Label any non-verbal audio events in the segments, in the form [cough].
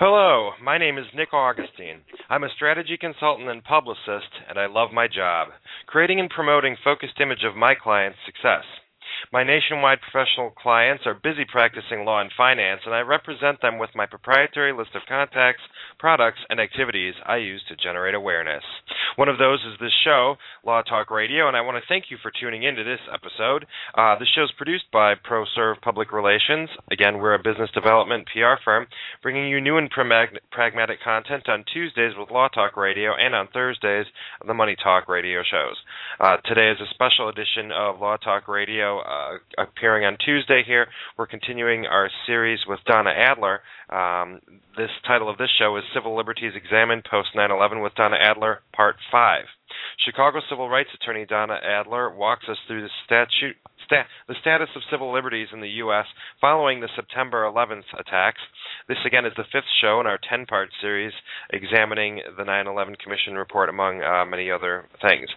Hello, my name is Nick Augustine. I'm a strategy consultant and publicist, and I love my job, creating and promoting focused image of my clients' success. My nationwide professional clients are busy practicing law and finance, and I represent them with my proprietary list of contacts, products, and activities I use to generate awareness. One of those is this show, Law Talk Radio, and I want to thank you for tuning in to this episode. Uh, this show is produced by ProServe Public Relations. Again, we're a business development PR firm, bringing you new and pragmatic content on Tuesdays with Law Talk Radio and on Thursdays the Money Talk Radio shows. Uh, today is a special edition of Law Talk Radio uh, appearing on Tuesday here. We're continuing our series with Donna Adler. Um, this title of this show is Civil Liberties Examined Post 9 11 with Donna Adler, Part 5. Chicago civil rights attorney Donna Adler walks us through the statute sta- the status of civil liberties in the U.S. following the September 11th attacks. This, again, is the fifth show in our 10 part series examining the 9 11 Commission report, among uh, many other things.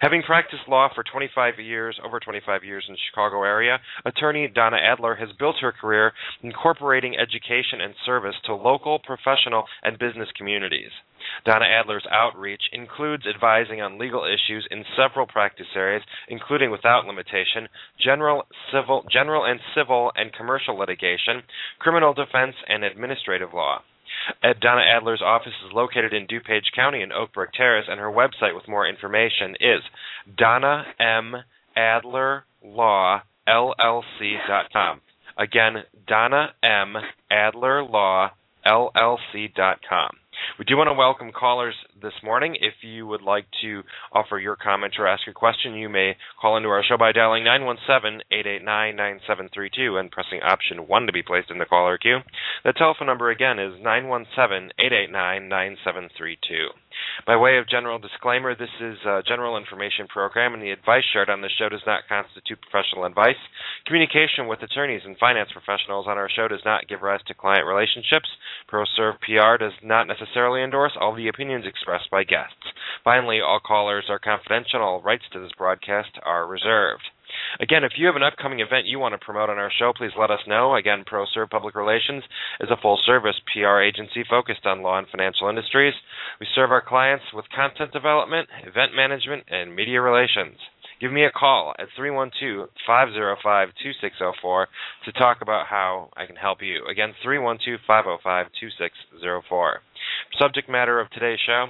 Having practiced law for 25 years, over 25 years in the Chicago area, attorney Donna Adler has built her career incorporating education and service to local, professional, and business communities. Donna Adler's outreach includes advising on legal issues in several practice areas, including without limitation, general, civil, general and civil and commercial litigation, criminal defense, and administrative law. At Donna Adler's office is located in DuPage County in Oakbrook Terrace, and her website with more information is Donna M. Adler Law LLC.com. Again, Donna M. Adler Law LLC.com. We do want to welcome callers this morning. If you would like to offer your comment or ask a question, you may call into our show by dialing 917-889-9732 and pressing option 1 to be placed in the caller queue. The telephone number again is 917-889-9732. By way of general disclaimer, this is a general information program, and the advice shared on this show does not constitute professional advice. Communication with attorneys and finance professionals on our show does not give rise to client relationships. ProServe PR does not necessarily endorse all the opinions expressed by guests. Finally, all callers are confidential. All rights to this broadcast are reserved. Again, if you have an upcoming event you want to promote on our show, please let us know. Again, ProServe Public Relations is a full service PR agency focused on law and financial industries. We serve our clients with content development, event management, and media relations. Give me a call at 312 505 2604 to talk about how I can help you. Again, 312 505 2604. Subject matter of today's show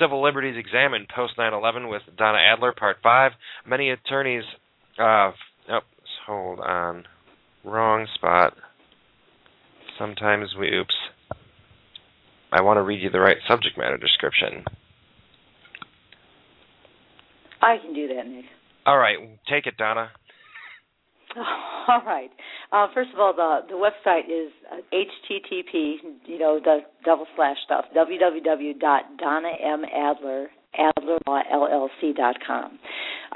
Civil Liberties Examined Post 9 11 with Donna Adler, Part 5. Many attorneys uh, oh, hold on. Wrong spot. Sometimes we oops. I want to read you the right subject matter description. I can do that, Nick. All right, take it, Donna. [laughs] All right. Uh, first of all, the the website is uh, http, you know, the double slash stuff, www.donnamadler adlerlawllc.com.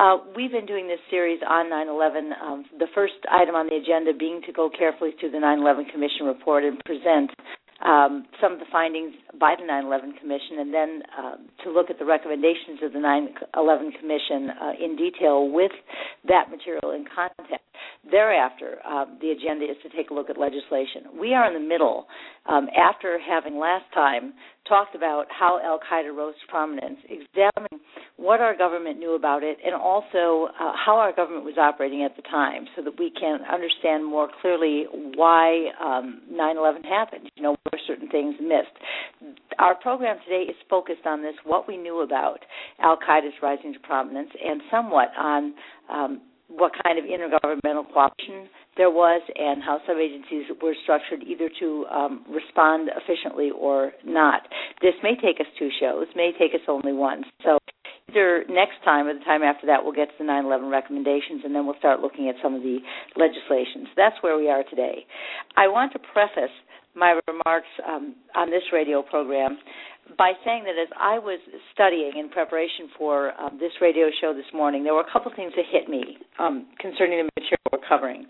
Uh, we've been doing this series on 9/11. Um, the first item on the agenda being to go carefully through the 9/11 Commission report and present um, some of the findings by the 9/11 Commission, and then uh, to look at the recommendations of the 9/11 Commission uh, in detail with that material in context. Thereafter, um, the agenda is to take a look at legislation. We are in the middle, um, after having last time talked about how Al Qaeda rose to prominence, examining what our government knew about it, and also uh, how our government was operating at the time, so that we can understand more clearly why um, 9/11 happened. You know, where certain things missed. Our program today is focused on this: what we knew about Al Qaeda's rising to prominence, and somewhat on um, what kind of intergovernmental cooperation there was and how some agencies were structured either to um, respond efficiently or not. This may take us two shows, may take us only one. So either next time or the time after that, we'll get to the 9/11 recommendations, and then we'll start looking at some of the legislations. That's where we are today. I want to preface my remarks um, on this radio program by saying that as I was studying in preparation for um, this radio show this morning, there were a couple things that hit me um, concerning the material we're covering.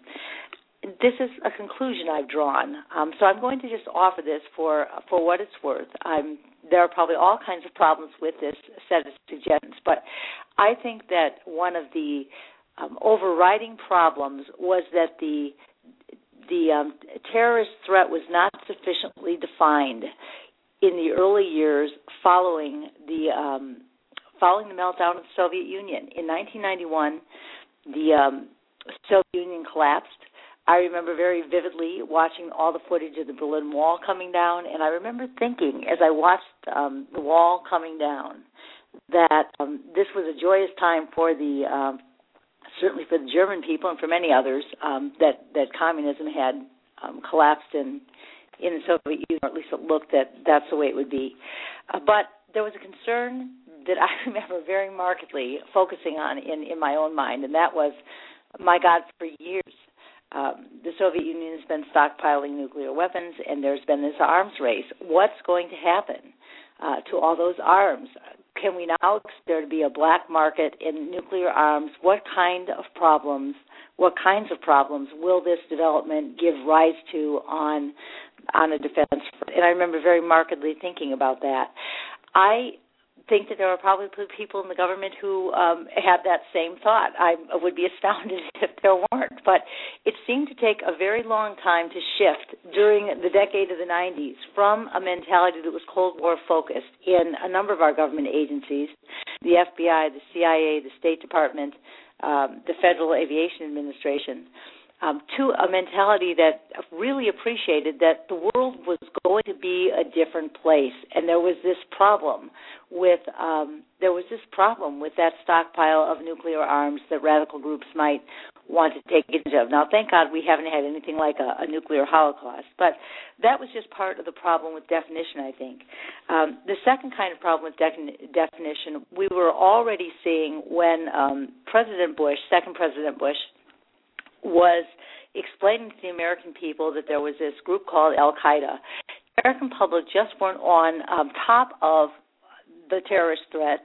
This is a conclusion I've drawn, um, so I'm going to just offer this for for what it's worth. I'm, there are probably all kinds of problems with this set of suggestions, but I think that one of the um, overriding problems was that the the um, terrorist threat was not sufficiently defined in the early years following the um, following the meltdown of the Soviet Union. In 1991, the um, Soviet Union collapsed. I remember very vividly watching all the footage of the Berlin Wall coming down, and I remember thinking as I watched um, the wall coming down that um, this was a joyous time for the um, certainly for the German people and for many others um, that that communism had um, collapsed in in the Soviet Union, or at least it looked that that's the way it would be. Uh, but there was a concern that I [laughs] remember very markedly focusing on in, in my own mind, and that was, my God, for years, um, the Soviet Union has been stockpiling nuclear weapons, and there's been this arms race. What's going to happen uh, to all those arms? Can we now expect there to be a black market in nuclear arms? What kind of problems? What kinds of problems will this development give rise to on on a defense. And I remember very markedly thinking about that. I think that there are probably people in the government who um, had that same thought. I would be astounded [laughs] if there weren't. But it seemed to take a very long time to shift during the decade of the 90s from a mentality that was Cold War focused in a number of our government agencies the FBI, the CIA, the State Department, um, the Federal Aviation Administration um, to a mentality that really appreciated that the world was going to be a different place, and there was this problem with um, there was this problem with that stockpile of nuclear arms that radical groups might want to take advantage of. Now, thank God we haven't had anything like a, a nuclear holocaust, but that was just part of the problem with definition, I think. Um, the second kind of problem with de- definition we were already seeing when um, President Bush, second President Bush, was explaining to the American people that there was this group called Al Qaeda. The American public just weren't on um, top of the terrorist threat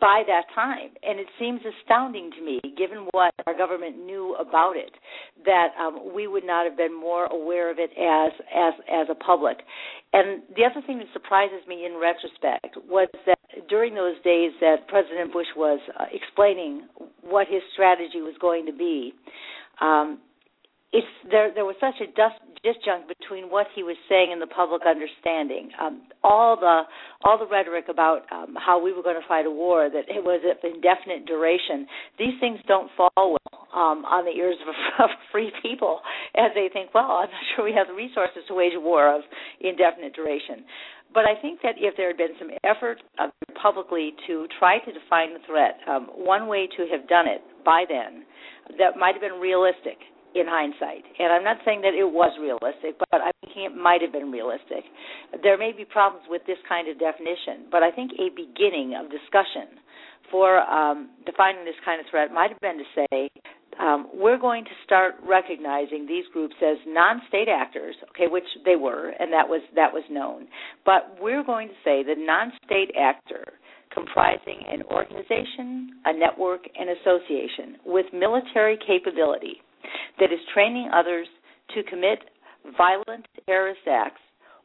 by that time. And it seems astounding to me, given what our government knew about it, that um, we would not have been more aware of it as as as a public. And the other thing that surprises me in retrospect was that during those days that President Bush was uh, explaining what his strategy was going to be, um, it's there there was such a dust, disjunct between what he was saying and the public understanding. Um, all the all the rhetoric about um, how we were going to fight a war that it was of indefinite duration. These things don't fall well um, on the ears of, [laughs] of free people as they think, well, I'm not sure we have the resources to wage a war of indefinite duration. But I think that if there had been some effort publicly to try to define the threat, um, one way to have done it by then that might have been realistic in hindsight. And I'm not saying that it was realistic, but I think it might have been realistic. There may be problems with this kind of definition, but I think a beginning of discussion for um, defining this kind of threat might have been to say um, we're going to start recognizing these groups as non-state actors, okay, which they were, and that was that was known. But we're going to say the non-state actor comprising an organization, a network, an association with military capability that is training others to commit violent terrorist acts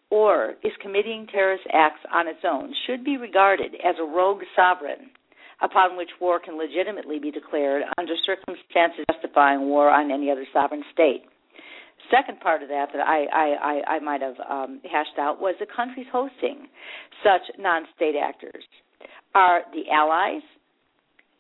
or is committing terrorist acts on its own should be regarded as a rogue sovereign upon which war can legitimately be declared under circumstances justifying war on any other sovereign state. Second part of that that I, I, I, I might have um, hashed out was the countries hosting such non-state actors are the allies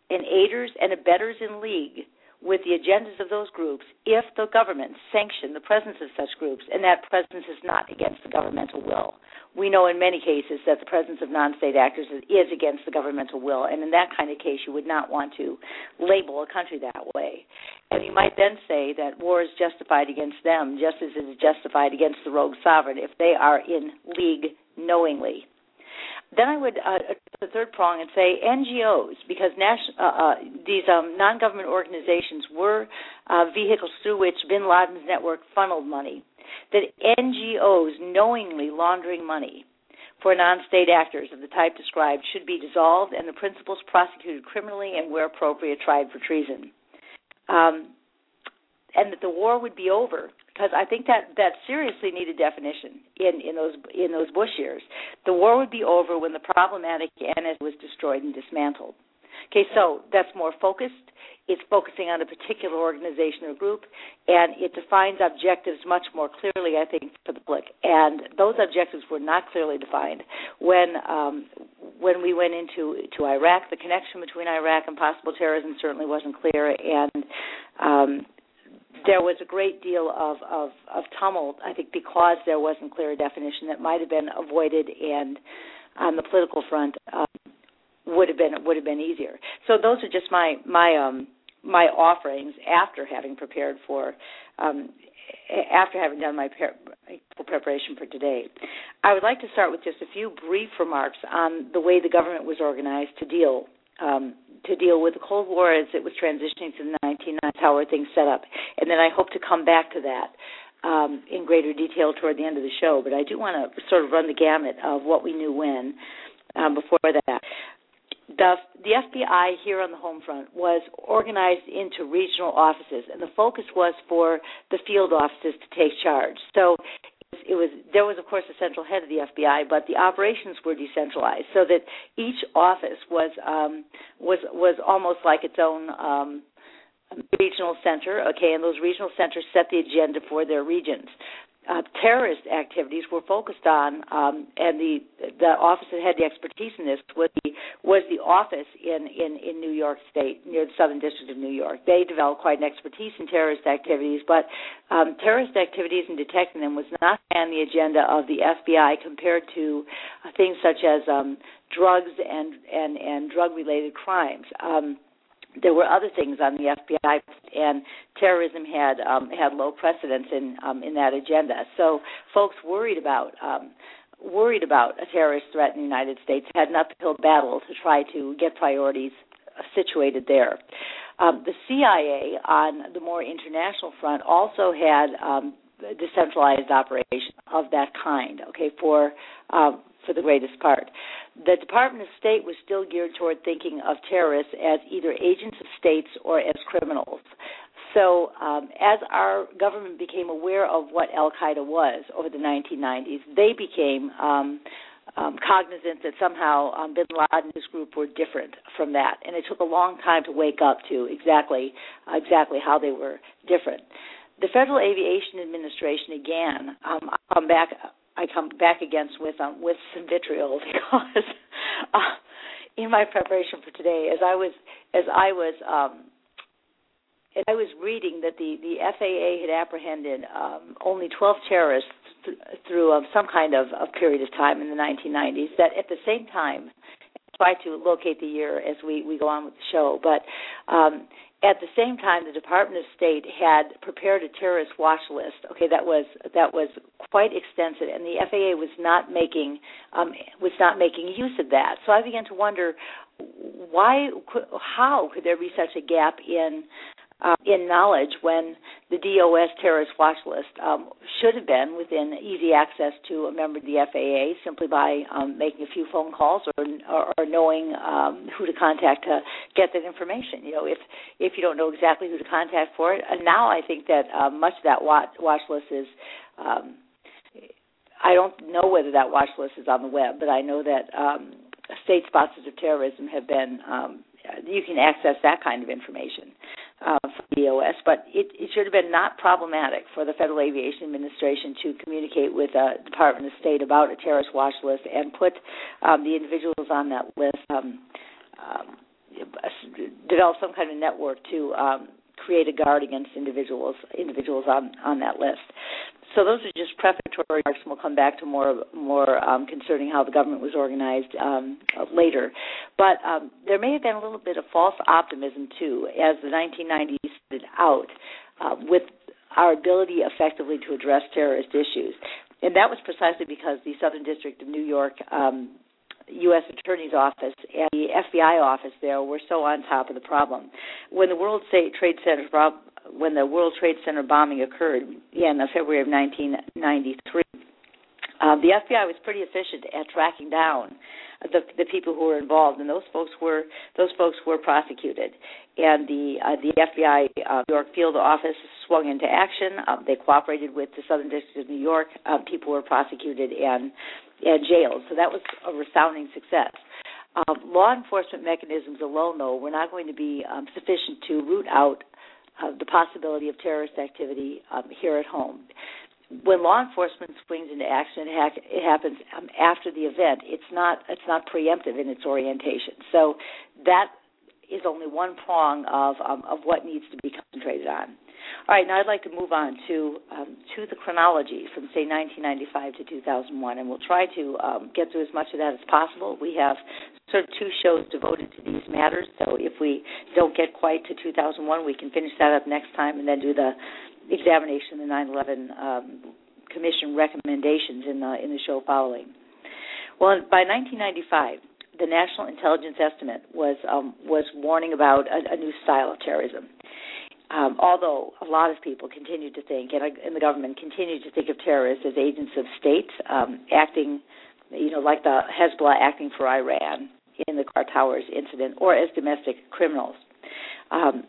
and aiders and abettors in league with the agendas of those groups if the government sanctioned the presence of such groups and that presence is not against the governmental will. We know in many cases that the presence of non state actors is against the governmental will, and in that kind of case, you would not want to label a country that way. And you might then say that war is justified against them just as it is justified against the rogue sovereign if they are in league knowingly then I would uh, the third prong and say NGOs because uh, uh, these um, non-government organizations were uh, vehicles through which Bin Laden's network funneled money. That NGOs knowingly laundering money for non-state actors of the type described should be dissolved and the principals prosecuted criminally and, where appropriate, tried for treason. Um, and that the war would be over because I think that that seriously needed definition in in those in those Bush years. The war would be over when the problematic NS was destroyed and dismantled. Okay, so that's more focused. It's focusing on a particular organization or group, and it defines objectives much more clearly, I think, for the public. And those objectives were not clearly defined when um, when we went into to Iraq. The connection between Iraq and possible terrorism certainly wasn't clear, and um, there was a great deal of, of, of tumult, I think, because there wasn't clear definition that might have been avoided, and on the political front um, would have been would have been easier. So those are just my my um, my offerings after having prepared for um, after having done my preparation for today. I would like to start with just a few brief remarks on the way the government was organized to deal um, to deal with the Cold War as it was transitioning to the 1990s, how were things set up, and then I hope to come back to that um, in greater detail toward the end of the show. But I do want to sort of run the gamut of what we knew when um, before that. The, the FBI here on the home front was organized into regional offices, and the focus was for the field offices to take charge. So it was there was of course a central head of the FBI, but the operations were decentralized, so that each office was um, was was almost like its own um, regional center. Okay, and those regional centers set the agenda for their regions uh, terrorist activities were focused on, um, and the the office that had the expertise in this was the was the office in in in New York State near the Southern District of New York. They developed quite an expertise in terrorist activities, but um, terrorist activities and detecting them was not on the agenda of the FBI compared to uh, things such as um, drugs and and and drug related crimes. Um, there were other things on the FBI, and terrorism had um, had low precedence in um, in that agenda. So folks worried about um, worried about a terrorist threat in the United States had an uphill battle to try to get priorities situated there. Um, the CIA, on the more international front, also had um, decentralized operation of that kind. Okay, for um, for the greatest part. The Department of State was still geared toward thinking of terrorists as either agents of states or as criminals. So, um, as our government became aware of what Al Qaeda was over the 1990s, they became um, um, cognizant that somehow um, Bin Laden and his group were different from that, and it took a long time to wake up to exactly uh, exactly how they were different. The Federal Aviation Administration again. Um, I'll come back I come back against with um, with some vitriol [laughs] because uh, in my preparation for today, as I was as I was um, as I was reading that the the FAA had apprehended um, only 12 terrorists th- through um, some kind of, of period of time in the 1990s. That at the same time, try to locate the year as we we go on with the show, but um, at the same time, the Department of State had prepared a terrorist watch list. Okay, that was that was quite extensive, and the FAA was not making um, was not making use of that. So I began to wonder why, how could there be such a gap in uh, in knowledge when the DOS terrorist watch list um, should have been within easy access to a member of the FAA simply by um, making a few phone calls or, or, knowing um, who to contact to get that information. You know, if if you don't know exactly who to contact for it, and now I think that uh, much of that watch, watch list is. Um, I don't know whether that watch list is on the web, but I know that um, state sponsors of terrorism have been. Um, you can access that kind of information uh, from DOS, but it, it should have been not problematic for the Federal Aviation Administration to communicate with the uh, Department of State about a terrorist watch list and put um, the individuals on that list, um, um, develop some kind of network to um, create a guard against individuals individuals on on that list. So those are just prefatory remarks, and we'll come back to more more um, concerning how the government was organized um, later. But um, there may have been a little bit of false optimism too, as the 1990s started out uh, with our ability effectively to address terrorist issues, and that was precisely because the Southern District of New York um, U.S. Attorney's Office and the FBI office there were so on top of the problem. When the World Trade Center when the World Trade Center bombing occurred in February of 1993, uh, the FBI was pretty efficient at tracking down the the people who were involved, and those folks were those folks were prosecuted. And the uh, the FBI uh, New York field office swung into action. Um, they cooperated with the Southern District of New York. Um, people were prosecuted and and jailed. So that was a resounding success. Um, law enforcement mechanisms alone, though, were not going to be um, sufficient to root out uh, the possibility of terrorist activity um, here at home. When law enforcement swings into action, it, ha- it happens um, after the event. It's not it's not preemptive in its orientation. So that is only one prong of um, of what needs to be concentrated on. All right, now I'd like to move on to um, to the chronology from say 1995 to 2001, and we'll try to um, get through as much of that as possible. We have sort of two shows devoted to these matters, so if we don't get quite to 2001, we can finish that up next time and then do the examination of the 9/11 um, Commission recommendations in the in the show following. Well, by 1995 the National Intelligence Estimate was um, was warning about a, a, new style of terrorism. Um, although a lot of people continue to think, and, and, the government continued to think of terrorists as agents of state um, acting, you know, like the Hezbollah acting for Iran in the Khobar Towers incident, or as domestic criminals. Um,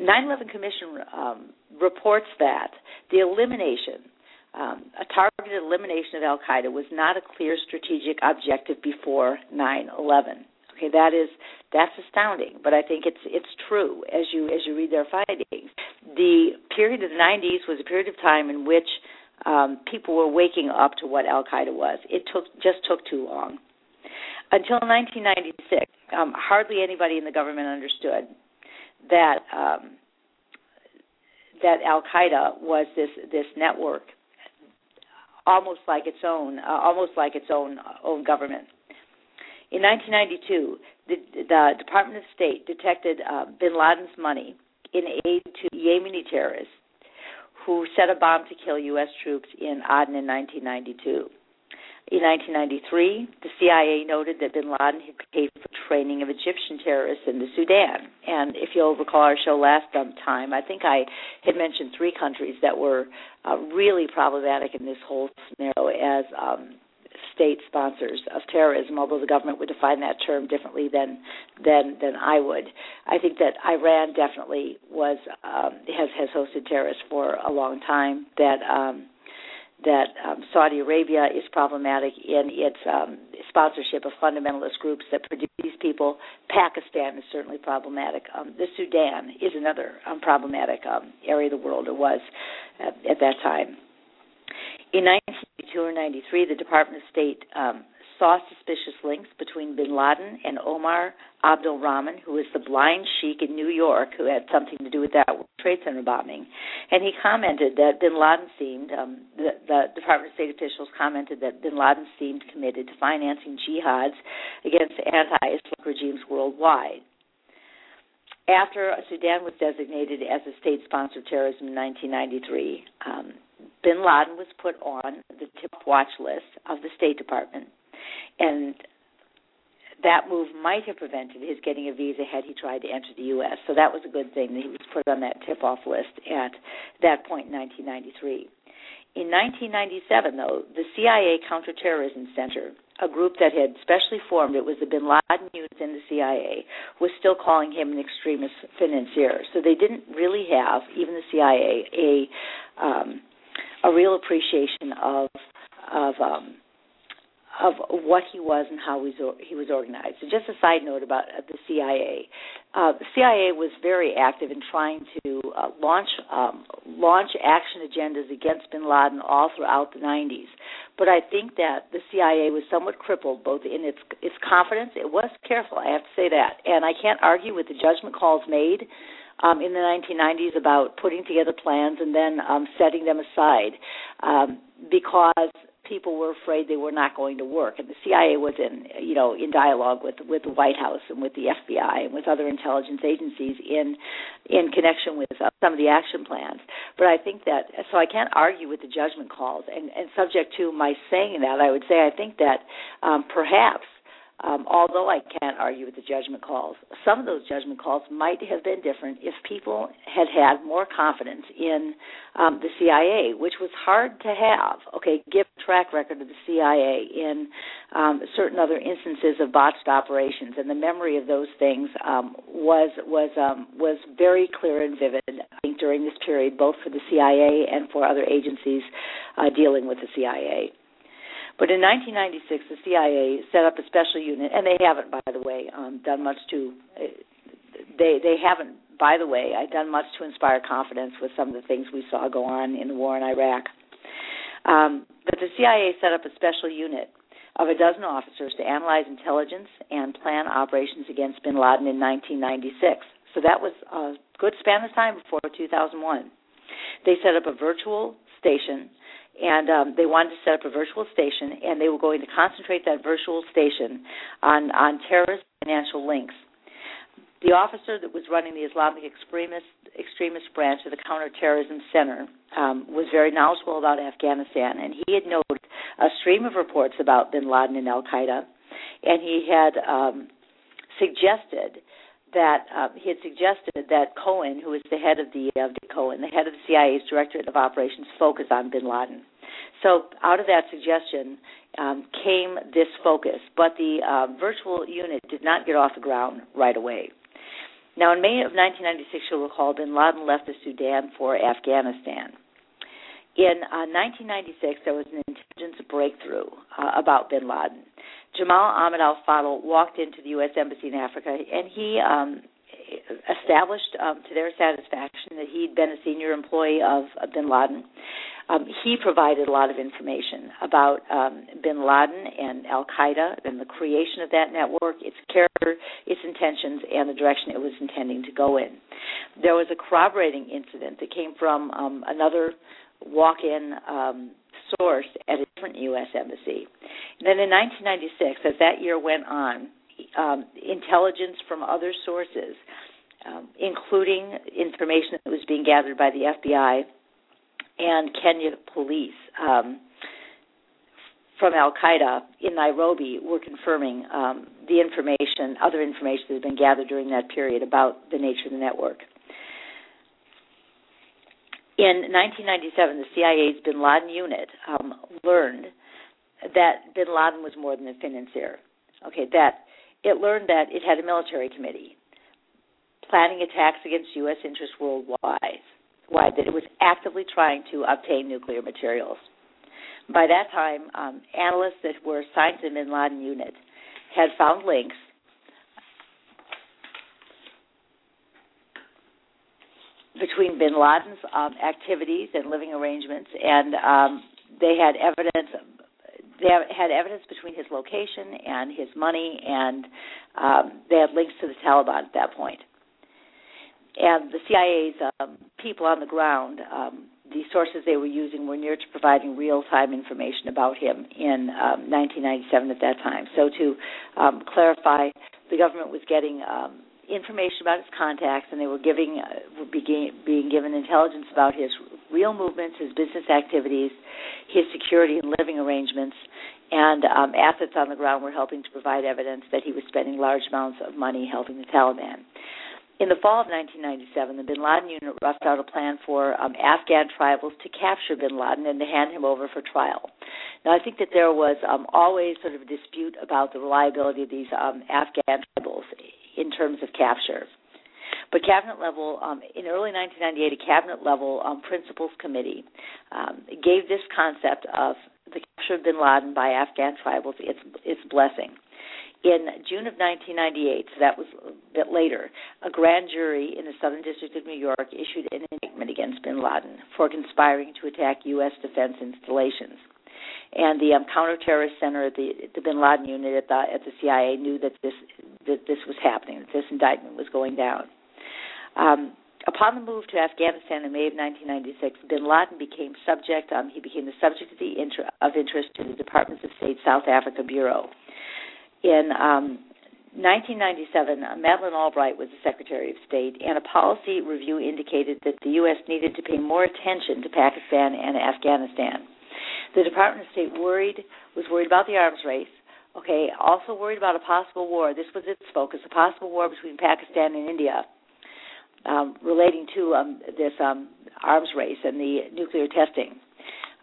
9/11 Commission um, reports that the elimination um, a targeted elimination of Al Qaeda was not a clear strategic objective before 9/11. Okay, that is that's astounding, but I think it's it's true as you as you read their findings. The period of the 90s was a period of time in which um, people were waking up to what Al Qaeda was. It took just took too long. Until 1996, um, hardly anybody in the government understood that um, that Al Qaeda was this this network almost like its own, uh, almost like its own own government. In 1992, the, the Department of State detected uh, Bin Laden's money in aid to Yemeni terrorists who set a bomb to kill U.S. troops in Aden in 1992. In 1993, the CIA noted that bin Laden had paid for training of Egyptian terrorists in the Sudan. And if you'll recall our show last um, time, I think I had mentioned three countries that were uh, really problematic in this whole scenario as um, state sponsors of terrorism, although the government would define that term differently than than than I would. I think that Iran definitely was um, has has hosted terrorists for a long time. That um, that um, Saudi Arabia is problematic in its um, sponsorship of fundamentalist groups that produce these people. Pakistan is certainly problematic. Um, the Sudan is another um, problematic um, area of the world, or was at, at that time. In 1992 or 93, the Department of State um, saw suspicious links between bin Laden and Omar Abdul Rahman, who was the blind sheik in New York who had something to do with that World Trade Center bombing. And he commented that bin Laden seemed, um, the, the Department of State officials commented that bin Laden seemed committed to financing jihads against anti Islamic regimes worldwide. After Sudan was designated as a state sponsored terrorism in 1993, um, bin Laden was put on the tip watch list of the State Department and that move might have prevented his getting a visa had he tried to enter the U.S. So that was a good thing that he was put on that tip-off list at that point in 1993. In 1997, though, the CIA Counterterrorism Center, a group that had specially formed, it was the Bin Laden unit in the CIA, was still calling him an extremist financier. So they didn't really have, even the CIA, a um, a real appreciation of of um, of what he was and how he was, organized. And just a side note about uh, the CIA. Uh, the CIA was very active in trying to uh, launch um, launch action agendas against Bin Laden all throughout the 90s. But I think that the CIA was somewhat crippled both in its its confidence. It was careful, I have to say that, and I can't argue with the judgment calls made um, in the 1990s about putting together plans and then um, setting them aside um, because people were afraid they were not going to work, and the CIA was in you know in dialogue with with the White House and with the FBI and with other intelligence agencies in in connection with uh, some of the action plans. But I think that so I can't argue with the judgment calls, and and subject to my saying that, I would say I think that um, perhaps um, although I can't argue with the judgment calls, some of those judgment calls might have been different if people had had more confidence in um, the CIA, which was hard to have. Okay, give track record of the CIA in um, certain other instances of botched operations, and the memory of those things um, was was um, was very clear and vivid. I think during this period, both for the CIA and for other agencies uh, dealing with the CIA. But in 1996, the CIA set up a special unit, and they haven't, by the way, um, done much to. They they haven't, by the way, I done much to inspire confidence with some of the things we saw go on in the war in Iraq. Um, but the CIA set up a special unit of a dozen officers to analyze intelligence and plan operations against Bin Laden in 1996. So that was a good span of time before 2001. They set up a virtual station and um, they wanted to set up a virtual station, and they were going to concentrate that virtual station on on terrorist financial links. The officer that was running the Islamic extremist extremist branch of the Counterterrorism Center um, was very knowledgeable about Afghanistan, and he had noted a stream of reports about Bin Laden and Al Qaeda, and he had um, suggested that uh, he had suggested that Cohen, who is the head of the uh, Cohen, the head of the CIA's Directorate of Operations, focus on Bin Laden. So out of that suggestion um, came this focus, but the uh, virtual unit did not get off the ground right away. Now, in May of 1996, you'll recall, Bin Laden left the Sudan for Afghanistan. In uh, 1996, there was an intelligence breakthrough uh, about Bin Laden. Jamal Ahmed Al Fadl walked into the U.S. Embassy in Africa, and he um, established um, to their satisfaction that he'd been a senior employee of, Bin Laden. Um, he provided a lot of information about um, Bin Laden and Al Qaeda and the creation of that network, its character, its intentions, and the direction it was intending to go in. There was a corroborating incident that came from um, another walk-in um, source at a different U.S. embassy. And then in 1996, as that year went on, um, intelligence from other sources, um, including information that was being gathered by the FBI and Kenya police um, from Al Qaeda in Nairobi, were confirming um, the information, other information that had been gathered during that period about the nature of the network. In 1997, the CIA's Bin Laden unit um, learned that Bin Laden was more than a financier. Okay, that it learned that it had a military committee planning attacks against U.S. interests worldwide. That it was actively trying to obtain nuclear materials. By that time, um, analysts that were assigned to the Bin Laden unit had found links between bin Laden's um, activities and living arrangements, and um, they had evidence. They had evidence between his location and his money, and um, they had links to the Taliban at that point. And the CIA's um, people on the ground, um, the sources they were using were near to providing real-time information about him in um, 1997 at that time. So to um, clarify, the government was getting um, information about his contacts, and they were giving uh, being, being given intelligence about his real movements, his business activities, his security and living arrangements, and um, assets on the ground were helping to provide evidence that he was spending large amounts of money helping the Taliban. In the fall of 1997, the Bin Laden unit roughed out a plan for um, Afghan tribals to capture Bin Laden and to hand him over for trial. Now, I think that there was um, always sort of a dispute about the reliability of these um, Afghan tribals in terms of capture. But cabinet level, um, in early 1998, a cabinet level um, principals committee um, gave this concept of the capture of Bin Laden by Afghan tribals its its blessing. In June of 1998, so that was a bit later, a grand jury in the Southern District of New York issued an indictment against Bin Laden for conspiring to attack U.S. defense installations and the um, counterterrorist center the, the Bin Laden unit at the at the CIA knew that this that this was happening, that this indictment was going down. Um, upon the move to Afghanistan in May of 1996, Bin Laden became subject. Um, he became the subject of, the inter- of interest to the Department of State South Asia Bureau. In um, 1997, uh, Madeleine Albright was the Secretary of State, and a policy review indicated that the U.S. needed to pay more attention to Pakistan and Afghanistan. The Department of State worried was worried about the arms race. Okay, also worried about a possible war. This was its focus: a possible war between Pakistan and India, um, relating to um, this um, arms race and the nuclear testing.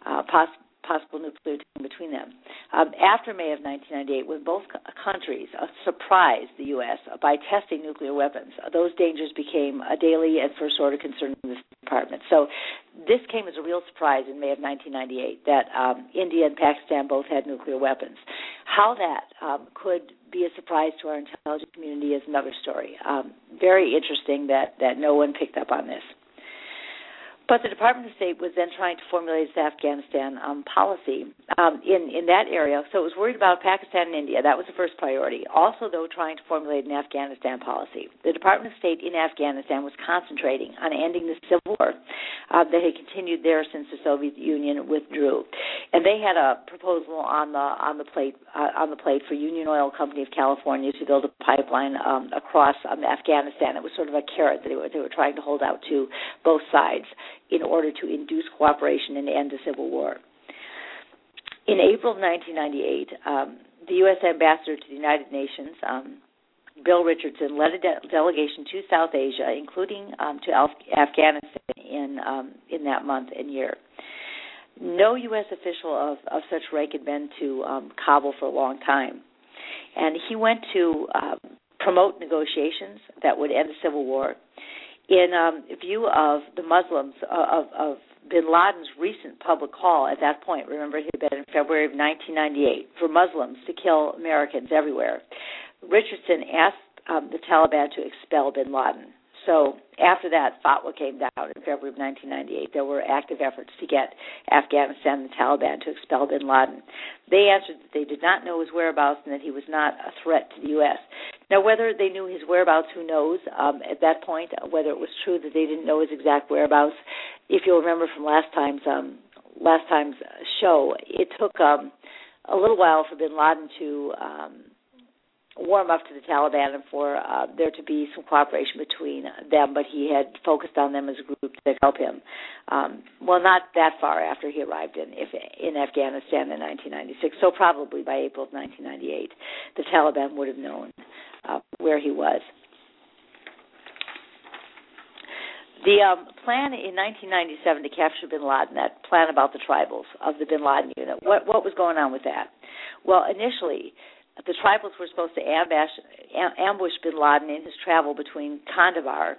Uh, poss- possible nuclear testing between them. Um, after May of 1998, when both countries uh, surprised the U.S. by testing nuclear weapons, uh, those dangers became a daily and first order concern in the Department. So this came as a real surprise in May of 1998 that um, India and Pakistan both had nuclear weapons. How that um, could be a surprise to our intelligence community is another story. Um, very interesting that, that no one picked up on this. But the Department of State was then trying to formulate its Afghanistan um, policy um, in in that area. So it was worried about Pakistan and India. That was the first priority. Also, though, trying to formulate an Afghanistan policy. The Department of State in Afghanistan was concentrating on ending the civil war uh, that had continued there since the Soviet Union withdrew, and they had a proposal on the on the plate uh, on the plate for Union Oil Company of California to build a pipeline um, across um, Afghanistan. It was sort of a carrot that they were, they were trying to hold out to both sides in order to induce cooperation and end the Civil War. In April of 1998, um, the U.S. ambassador to the United Nations, um, Bill Richardson, led a de- delegation to South Asia, including um, to Af- Afghanistan in um, in that month and year. No U.S. official of, of such rank had been to um, Kabul for a long time, and he went to uh, promote negotiations that would end the civil war in um, view of the Muslims uh, of, of bin Laden's recent public call at that point, remember it had been in February of 1998, for Muslims to kill Americans everywhere, Richardson asked um, the Taliban to expel bin Laden. So after that, fatwa came down in February of 1998. There were active efforts to get Afghanistan and the Taliban to expel bin Laden. They answered that they did not know his whereabouts and that he was not a threat to the U.S. Now, whether they knew his whereabouts, who knows? Um, at that point, whether it was true that they didn't know his exact whereabouts. If you'll remember from last time's um, last time's show, it took um, a little while for Bin Laden to um, warm up to the Taliban and for uh, there to be some cooperation between them, but he had focused on them as a group to help him. Um, well, not that far after he arrived in if, in Afghanistan in 1996, so probably by April of 1998, the Taliban would have known uh, where he was. The um, plan in 1997 to capture Bin Laden, that plan about the tribals of the Bin Laden unit, what what was going on with that? Well, initially, the tribals were supposed to ambush, ambush bin Laden in his travel between Kandahar,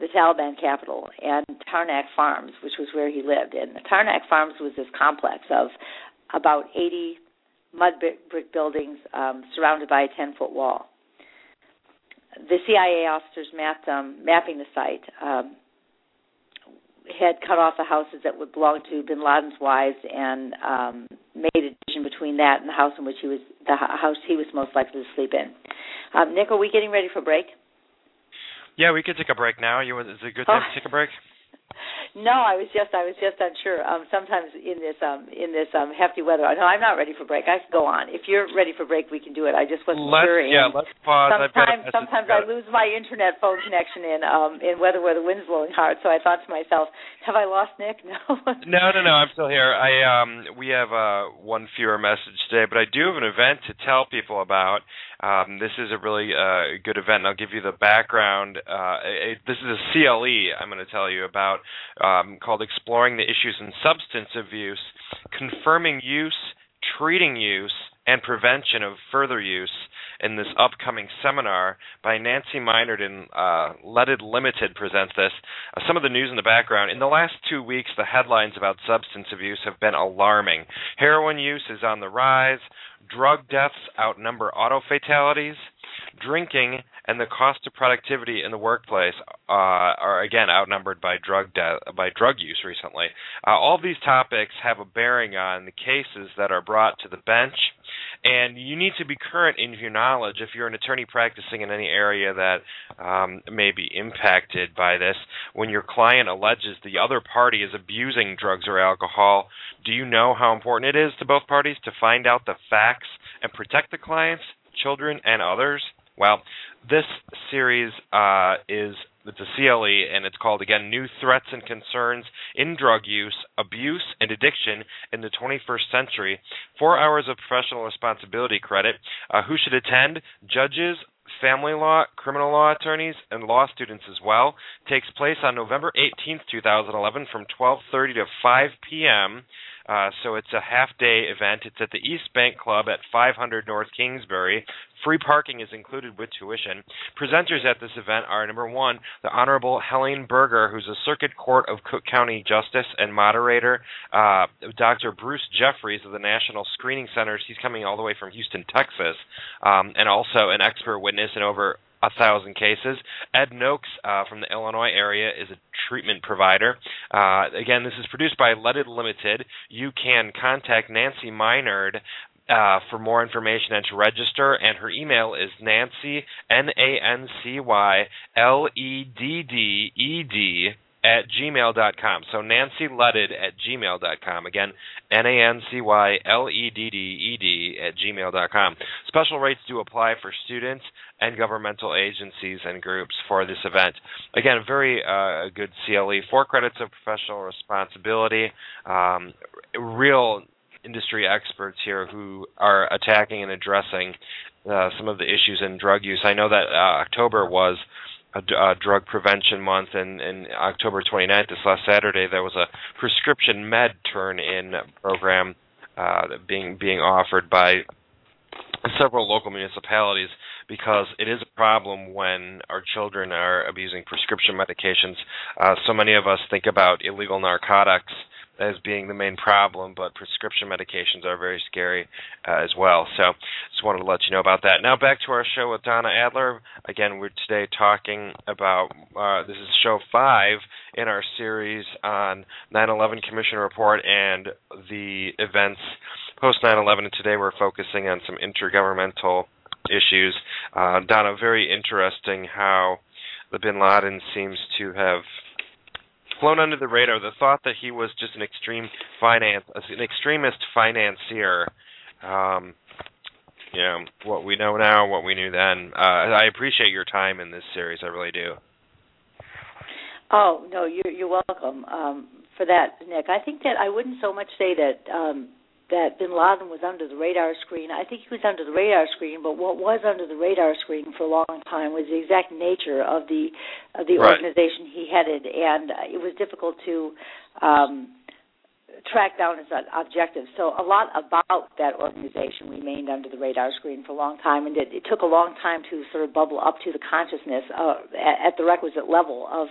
the Taliban capital, and Tarnak Farms, which was where he lived. And Tarnak Farms was this complex of about 80 mud brick buildings um, surrounded by a 10 foot wall. The CIA officers mapped um, mapping the site um, had cut off the houses that would belong to Bin Laden's wives and um, made a decision between that and the house in which he was the house he was most likely to sleep in. Um, Nick, are we getting ready for break? Yeah, we could take a break now. You is it a good time oh. to take a break? No, I was just I was just unsure. Um, sometimes in this um, in this um, hefty weather, no, I'm not ready for break. I can go on. If you're ready for break, we can do it. I just wasn't let's, sure. Yeah, let's pause. Sometimes sometimes I lose my internet phone connection in um, in weather where the wind's blowing hard. So I thought to myself, have I lost Nick? [laughs] No. no, no, no. I'm still here. I um we have uh one fewer message today, but I do have an event to tell people about. Um, this is a really uh, good event, and I'll give you the background. Uh, it, this is a CLE I'm going to tell you about um, called Exploring the Issues in Substance Abuse, Confirming Use, Treating Use, and Prevention of Further Use in this upcoming seminar by Nancy Minard and uh, Leaded Limited presents this. Uh, some of the news in the background. In the last two weeks, the headlines about substance abuse have been alarming. Heroin use is on the rise. Drug deaths outnumber auto fatalities, drinking and the cost of productivity in the workplace uh, are again outnumbered by drug de- by drug use recently. Uh, all these topics have a bearing on the cases that are brought to the bench, and you need to be current in your knowledge if you're an attorney practicing in any area that um, may be impacted by this. When your client alleges the other party is abusing drugs or alcohol, do you know how important it is to both parties to find out the and protect the clients, children, and others? Well, this series uh, is it's a CLE, and it's called again "New Threats and Concerns in Drug Use, Abuse, and Addiction in the 21st Century." Four hours of professional responsibility credit. Uh, who should attend? Judges, family law, criminal law attorneys, and law students as well. Takes place on November 18th, 2011, from 12:30 to 5 p.m. Uh, so it's a half day event. It's at the East Bank Club at 500 North Kingsbury. Free parking is included with tuition. Presenters at this event are number one, the Honorable Helene Berger, who's a Circuit Court of Cook County Justice and moderator, uh, Dr. Bruce Jeffries of the National Screening Centers. He's coming all the way from Houston, Texas, um, and also an expert witness in over a thousand cases. Ed Noakes uh, from the Illinois area is a treatment provider. Uh, again, this is produced by Leaded Limited. You can contact Nancy Minard uh, for more information and to register. And her email is Nancy N A N C Y L E D D E D at gmail.com. So Nancy Leaded at gmail.com. Again, N A N C Y L E D D E D at gmail.com. Special rates do apply for students and governmental agencies and groups for this event. Again, a very uh, good CLE. Four credits of professional responsibility. Um, real industry experts here who are attacking and addressing uh, some of the issues in drug use. I know that uh, October was a, a drug prevention month, and, and October 29th, this last Saturday, there was a prescription med turn-in program uh, being being offered by several local municipalities because it is a problem when our children are abusing prescription medications. Uh, so many of us think about illegal narcotics as being the main problem, but prescription medications are very scary uh, as well. So just wanted to let you know about that. Now back to our show with Donna Adler. Again, we're today talking about uh, this is show five in our series on 9/11 Commission report and the events post 9/11. And today we're focusing on some intergovernmental issues. Uh, Donna, very interesting how the Bin Laden seems to have flown under the radar. The thought that he was just an extreme finance, an extremist financier. Um, you know what we know now, what we knew then. Uh, I appreciate your time in this series. I really do. Oh no, you're you're welcome um, for that, Nick. I think that I wouldn't so much say that um, that Bin Laden was under the radar screen. I think he was under the radar screen, but what was under the radar screen for a long time was the exact nature of the of the right. organization he headed, and it was difficult to um, track down his objectives. So a lot about that organization remained under the radar screen for a long time, and it, it took a long time to sort of bubble up to the consciousness uh, at, at the requisite level of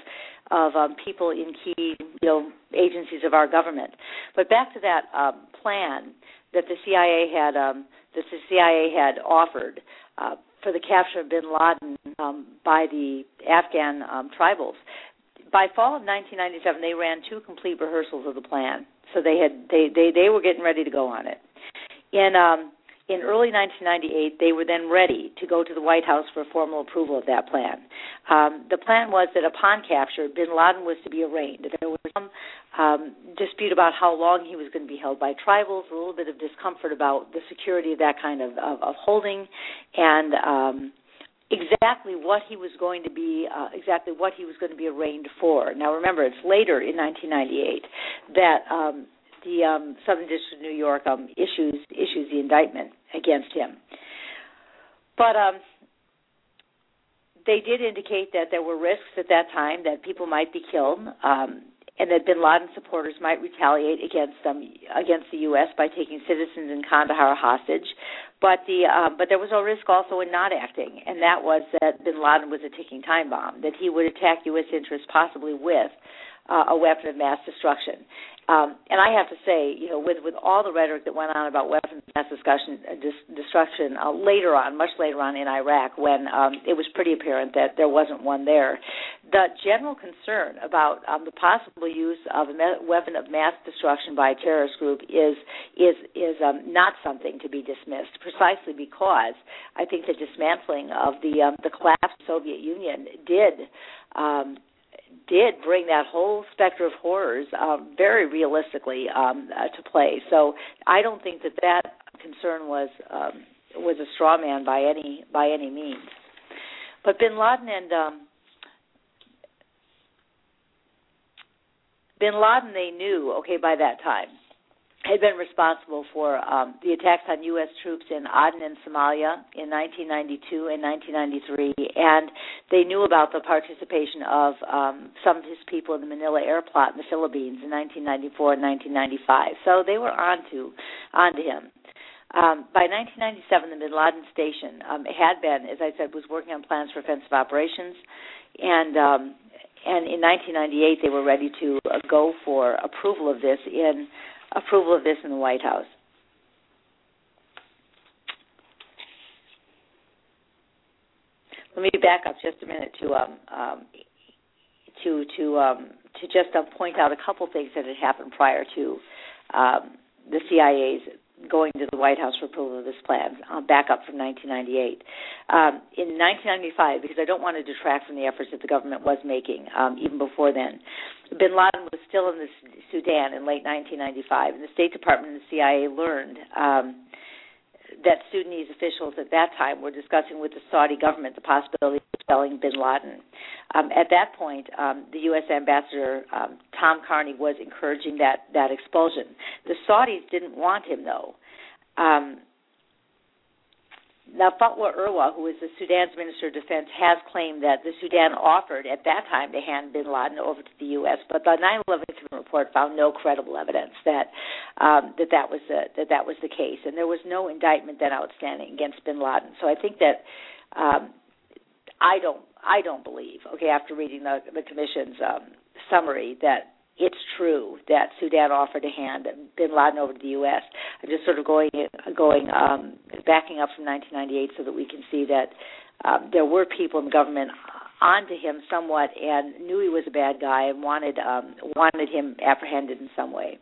of um, people in key you know agencies of our government. But back to that um, plan that the CIA had um, that the CIA had offered uh, for the capture of Bin Laden um, by the Afghan um, tribals. By fall of 1997, they ran two complete rehearsals of the plan. So they had they they they were getting ready to go on it. In um, in early 1998, they were then ready to go to the White House for formal approval of that plan. Um, the plan was that upon capture, bin Laden was to be arraigned. There was some um, dispute about how long he was going to be held by tribals, a little bit of discomfort about the security of that kind of, of, of holding, and um, exactly what he was going to be uh, exactly what he was going to be arraigned for. Now, remember, it's later in 1998 that um, the um, Southern District of New York um, issues issues the indictment against him. But um, they did indicate that there were risks at that time that people might be killed, um, and that Bin Laden supporters might retaliate against them against the U.S. by taking citizens in Kandahar hostage. But the uh, but there was a risk also in not acting, and that was that Bin Laden was a ticking time bomb. That he would attack U.S. interests, possibly with uh, a weapon of mass destruction. Um, and I have to say, you know, with with all the rhetoric that went on about weapons of mass discussion, uh, dis- destruction uh, later on, much later on in Iraq, when um, it was pretty apparent that there wasn't one there, the general concern about um, the possible use of a me- weapon of mass destruction by a terrorist group is is is um, not something to be dismissed, precisely because I think the dismantling of the um, the collapsed Soviet Union did um, did bring that whole specter of horrors uh, very realistically um, uh, to play. So I don't think that that concern was um, was a straw man by any by any means. But Bin Laden and um, Bin Laden, they knew okay by that time had been responsible for um, the attacks on U.S. troops in Aden and Somalia in 1992 and 1993, and they knew about the participation of um, some of his people in the Manila air plot in the Philippines in 1994 and 1995. So they were onto onto him. Um, by 1997, the Bin Laden station um, had been, as I said, was working on plans for offensive operations, and um, and in 1998 they were ready to uh, go for approval of this in approval of this in the White House. Let me back up just a minute to um, um, to to um, to just uh, point out a couple things that had happened prior to um, the CIA's going to the White House for approval of this plan, uh, back up from 1998. Um, in 1995, because I don't want to detract from the efforts that the government was making um, even before then, bin Laden was still in the Sudan in late 1995, and the State Department and the CIA learned um, that Sudanese officials at that time were discussing with the Saudi government the possibility of expelling bin Laden. Um, at that point, um, the U.S. ambassador um, Tom Carney was encouraging that that expulsion. The Saudis didn't want him though. Um, now, Fatih Erwa, who is the Sudan's Minister of Defense, has claimed that the Sudan offered at that time to hand bin Laden over to the U.S., but the 9/11 report found no credible evidence that um, that that was the, that that was the case, and there was no indictment then outstanding against bin Laden. So I think that um, I don't I don't believe okay after reading the the commission's um, summary that it's true that Sudan offered a hand Bin Laden over to the U.S. I'm just sort of going going um, backing up from 1998 so that we can see that um, there were people in government onto him somewhat and knew he was a bad guy and wanted um, wanted him apprehended in some way.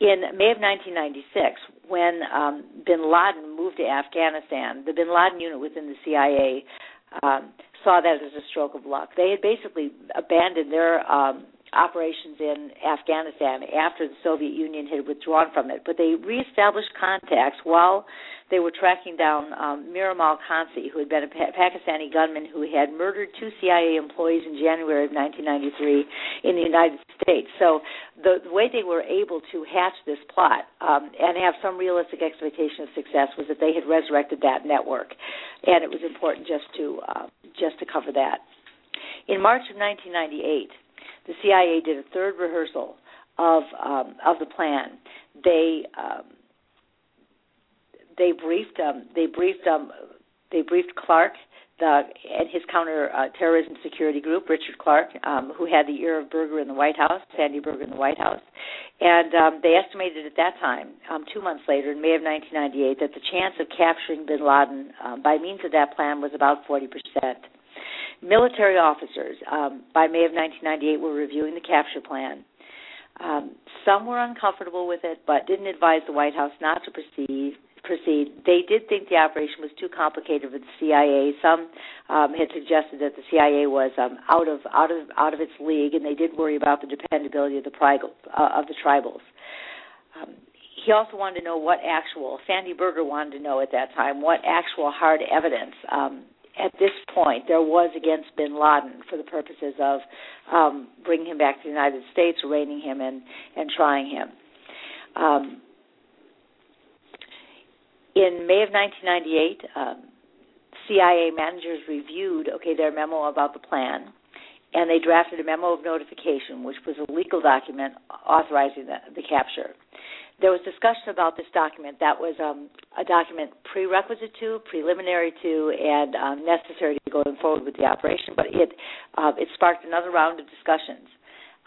In May of 1996, when um, Bin Laden moved to Afghanistan, the Bin Laden unit within the CIA um, saw that as a stroke of luck. They had basically abandoned their um, operations in Afghanistan after the Soviet Union had withdrawn from it. But they reestablished contacts while they were tracking down um, Mir Amal Kansi, who had been a pa- Pakistani gunman who had murdered two CIA employees in January of 1993 in the United States. So the, the way they were able to hatch this plot um, and have some realistic expectation of success was that they had resurrected that network, and it was important just to uh, just to cover that. In March of 1998, the CIA did a third rehearsal of um, of the plan. They um, they briefed um, they briefed um, they briefed Clarke the and his counter uh, terrorism security group, Richard Clarke, um, who had the ear of Berger in the White House, Sandy Berger in the White House, and um, they estimated at that time, um, two months later, in May of 1998, that the chance of capturing Bin Laden um, by means of that plan was about 40 percent. Military officers, um, by May of 1998, were reviewing the capture plan. Um, some were uncomfortable with it, but didn't advise the White House not to proceed. Proceed. They did think the operation was too complicated for the CIA. Some um, had suggested that the CIA was um, out of out of out of its league, and they did worry about the dependability of the pri- uh, of the tribals. Um, he also wanted to know what actual Sandy Berger wanted to know at that time what actual hard evidence um, at this point there was against bin Laden for the purposes of um, bringing him back to the United States, arraigning him, and, and trying him. Um, in May of 1998, um, CIA managers reviewed okay their memo about the plan, and they drafted a memo of notification, which was a legal document authorizing the, the capture there was discussion about this document. That was um, a document prerequisite to, preliminary to, and um, necessary to going forward with the operation. But it uh, it sparked another round of discussions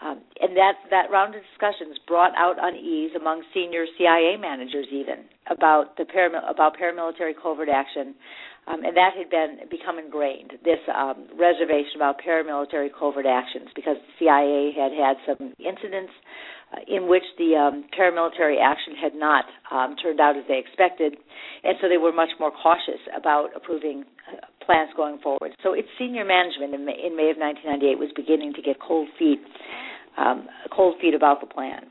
Um, and that that round of discussions brought out unease among senior CIA managers, even about the about paramilitary covert action, um, and that had been become ingrained. This um, reservation about paramilitary covert actions, because the CIA had had some incidents in which the um, paramilitary action had not um, turned out as they expected, and so they were much more cautious about approving uh, plans going forward. So its senior management in May, in May of 1998 was beginning to get cold feet um, cold feet about the plan.